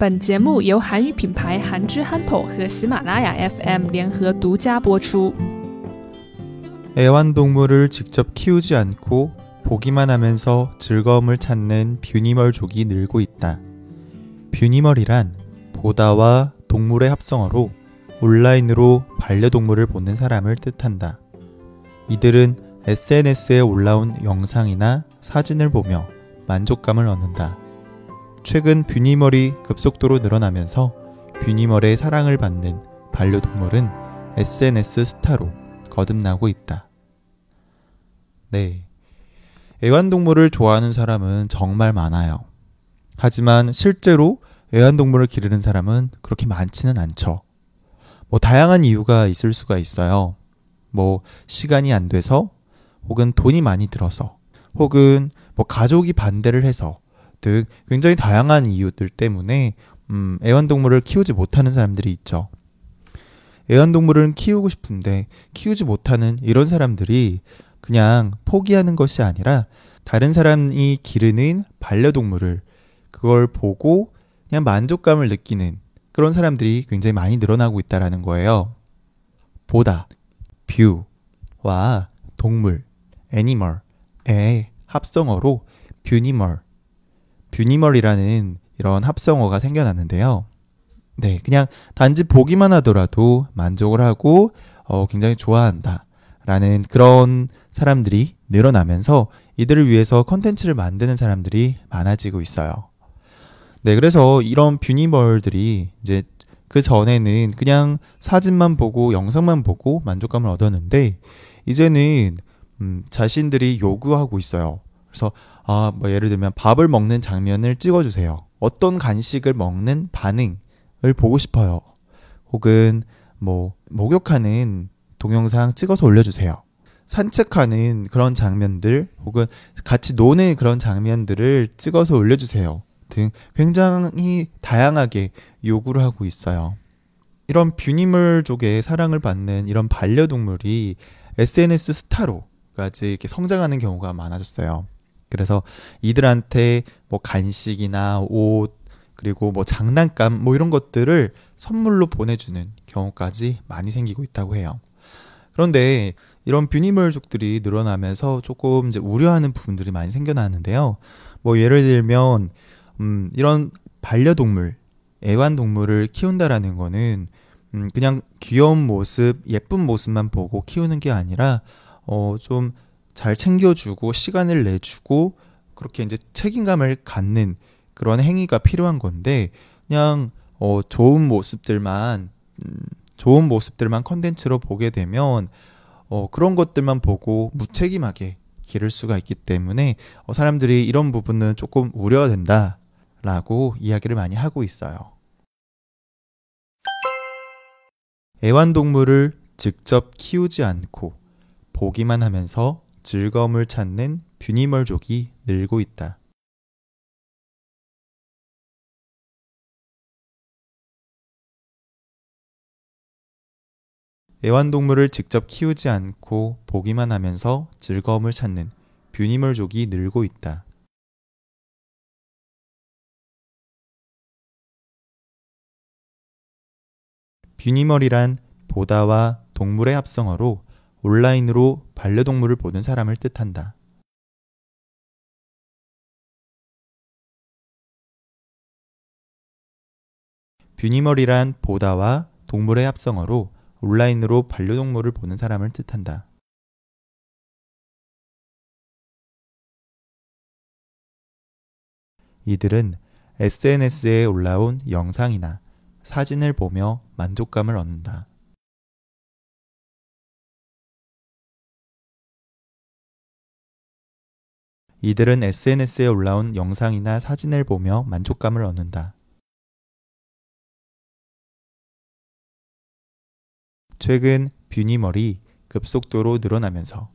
本节目由韩语品牌韩之憨头和喜马拉雅 FM 联合独家播出。 애완동물을 직접 키우지 않고 보기만 하면서 즐거움을 찾는 뷰니멀족이 늘고 있다. 뷰니멀이란 보다와 동물의 합성어로 온라인으로 반려동물을 보는 사람을 뜻한다. 이들은 SNS에 올라온 영상이나 사진을 보며 만족감을 얻는다. 최근 뷰니멀이 급속도로 늘어나면서 뷰니멀의 사랑을 받는 반려동물은 SNS 스타로 거듭나고 있다. 네. 애완동물을 좋아하는 사람은 정말 많아요. 하지만 실제로 애완동물을 기르는 사람은 그렇게 많지는 않죠. 뭐 다양한 이유가 있을 수가 있어요. 뭐 시간이 안 돼서 혹은 돈이 많이 들어서 혹은 뭐 가족이 반대를 해서 등 굉장히 다양한 이유들 때문에 음, 애완동물을 키우지 못하는 사람들이 있죠. 애완동물은 키우고 싶은데 키우지 못하는 이런 사람들이 그냥 포기하는 것이 아니라 다른 사람이 기르는 반려동물을 그걸 보고 그냥 만족감을 느끼는 그런 사람들이 굉장히 많이 늘어나고 있다라는 거예요. 보다, view와 동물, animal의 합성어로 뷰니멀, 뷰니멀이라는 이런 합성어가 생겨났는데요. 네, 그냥 단지 보기만 하더라도 만족을 하고 어, 굉장히 좋아한다. 라는 그런 사람들이 늘어나면서 이들을 위해서 컨텐츠를 만드는 사람들이 많아지고 있어요. 네, 그래서 이런 뷰니멀들이 이제 그 전에는 그냥 사진만 보고 영상만 보고 만족감을 얻었는데 이제는 음, 자신들이 요구하고 있어요. 그래서 아, 뭐 예를 들면 밥을 먹는 장면을 찍어주세요. 어떤 간식을 먹는 반응을 보고 싶어요. 혹은 뭐 목욕하는 동영상 찍어서 올려주세요. 산책하는 그런 장면들 혹은 같이 노는 그런 장면들을 찍어서 올려주세요. 등 굉장히 다양하게 요구를 하고 있어요. 이런 뷰니멀족의 사랑을 받는 이런 반려동물이 SNS 스타로까지 이렇게 성장하는 경우가 많아졌어요. 그래서 이들한테 뭐 간식이나 옷 그리고 뭐 장난감 뭐 이런 것들을 선물로 보내주는 경우까지 많이 생기고 있다고 해요. 그런데 이런 뷰니멀족들이 늘어나면서 조금 이제 우려하는 부분들이 많이 생겨나는데요. 뭐 예를 들면 음 이런 반려동물, 애완동물을 키운다라는 거는 음 그냥 귀여운 모습, 예쁜 모습만 보고 키우는 게 아니라 어좀 잘 챙겨주고 시간을 내주고 그렇게 이제 책임감을 갖는 그런 행위가 필요한 건데 그냥 어 좋은 모습들만 음 좋은 모습들만 컨텐츠로 보게 되면 어 그런 것들만 보고 무책임하게 기를 수가 있기 때문에 어 사람들이 이런 부분은 조금 우려된다라고 이야기를 많이 하고 있어요. 애완동물을 직접 키우지 않고 보기만 하면서 즐거움을 찾는 뷰니멀족이 늘고 있다. 애완동물을 직접 키우지 않고 보기만 하면서 즐거움을 찾는 뷰니멀족이 늘고 있다. 뷰니멀이란 보다와 동물의 합성어로 온라인으로 반려동물을 보는 사람을 뜻한다. 뷰니멀이란 보다와 동물의 합성어로 온라인으로 반려동물을 보는 사람을 뜻한다. 이들은 SNS에 올라온 영상이나 사진을 보며 만족감을 얻는다. 이들은 SNS에 올라온 영상이나 사진을 보며 만족감을 얻는다. 최근 뷰니멀이 급속도로 늘어나면서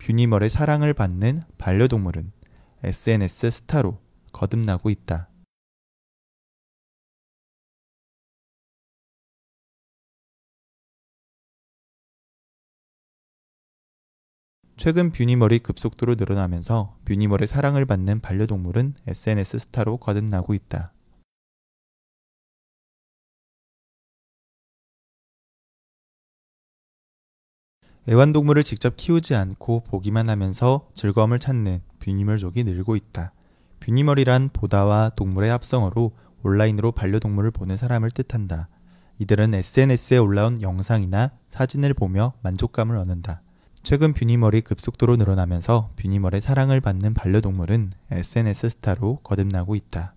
뷰니멀의 사랑을 받는 반려동물은 SNS 스타로 거듭나고 있다. 최근 뷰니멀이 급속도로 늘어나면서 뷰니멀의 사랑을 받는 반려동물은 SNS 스타로 거듭나고 있다. 애완동물을 직접 키우지 않고 보기만 하면서 즐거움을 찾는 뷰니멀족이 늘고 있다. 뷰니멀이란 보다와 동물의 합성어로 온라인으로 반려동물을 보는 사람을 뜻한다. 이들은 SNS에 올라온 영상이나 사진을 보며 만족감을 얻는다. 최근 뷰니멀이 급속도로 늘어나면서 뷰니멀의 사랑을 받는 반려동물은 SNS 스타로 거듭나고 있다.